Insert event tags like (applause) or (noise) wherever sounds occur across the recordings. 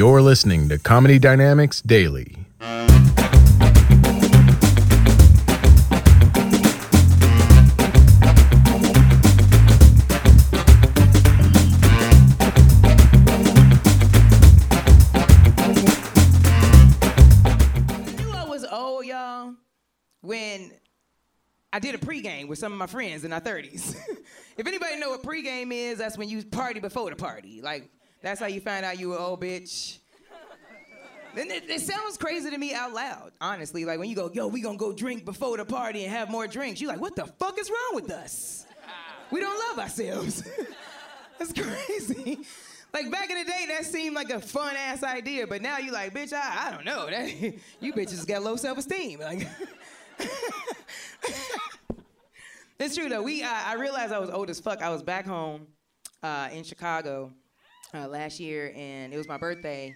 You're listening to Comedy Dynamics Daily. I did a pregame with some of my friends in our 30s. (laughs) if anybody know what pregame is, that's when you party before the party. Like, that's how you find out you were old bitch. And it, it sounds crazy to me out loud, honestly. Like when you go, yo, we gonna go drink before the party and have more drinks. You're like, what the fuck is wrong with us? We don't love ourselves. (laughs) That's crazy. Like back in the day, that seemed like a fun ass idea, but now you're like, bitch, I, I don't know. That, (laughs) you bitches got low self esteem. Like, (laughs) it's true though. We, I, I realized I was old as fuck. I was back home uh, in Chicago uh, last year, and it was my birthday.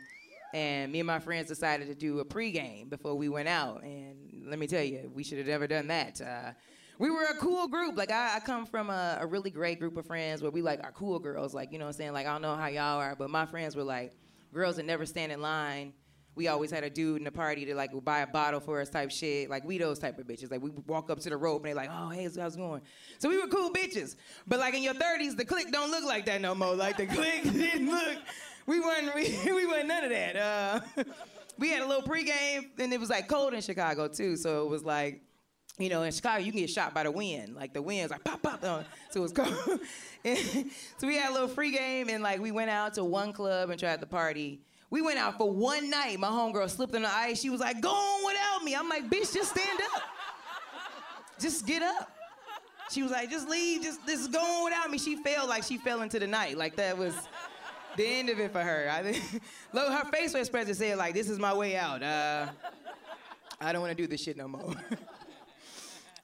And me and my friends decided to do a pregame before we went out. And let me tell you, we should have never done that. Uh, we were a cool group. Like I, I come from a, a really great group of friends where we like are cool girls. Like you know what I'm saying. Like I don't know how y'all are, but my friends were like girls that never stand in line. We always had a dude in the party to like buy a bottle for us type shit. Like we those type of bitches. Like we walk up to the rope and they like, oh hey, how's it going? So we were cool bitches. But like in your 30s, the clique don't look like that no more. Like the clique (laughs) didn't look. We weren't We, (laughs) we wasn't none of that. Uh, (laughs) we had a little pregame and it was like cold in Chicago too. So it was like you know, in Chicago, you can get shot by the wind. Like the wind's like pop, pop. Uh, so it was cold. So we had a little free game, and like we went out to one club and tried to party. We went out for one night. My homegirl slipped on the ice. She was like, "Go on without me." I'm like, "Bitch, just stand up. Just get up." She was like, "Just leave. Just just go on without me." She fell like she fell into the night. Like that was the end of it for her. I think, (laughs) look, her facial expression said like, "This is my way out. Uh, I don't want to do this shit no more." (laughs)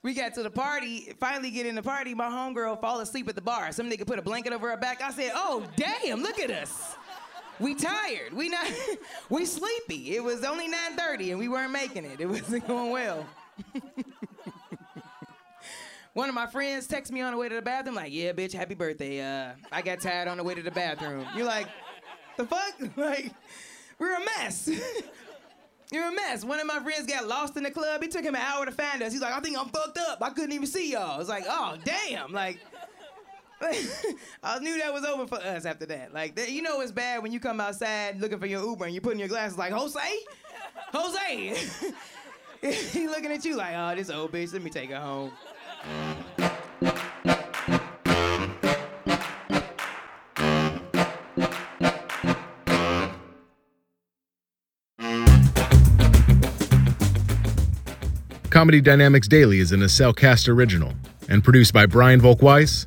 We got to the party, finally get in the party. My homegirl fall asleep at the bar. Some nigga put a blanket over her back. I said, "Oh damn, look at us. We tired. We not. (laughs) we sleepy. It was only 9:30 and we weren't making it. It wasn't going well." (laughs) One of my friends texted me on the way to the bathroom, like, "Yeah, bitch, happy birthday. Uh, I got tired on the way to the bathroom." You're like, "The fuck? (laughs) Like, we're a mess." You're a mess. One of my friends got lost in the club. It took him an hour to find us. He's like, I think I'm fucked up. I couldn't even see y'all. It's like, oh damn. Like, (laughs) I knew that was over for us after that. Like, that, you know it's bad when you come outside looking for your Uber and you put in your glasses like, Jose, Jose. (laughs) he looking at you like, oh, this old bitch. Let me take her home. Comedy Dynamics Daily is an Acelcast original and produced by Brian Volk-Weiss,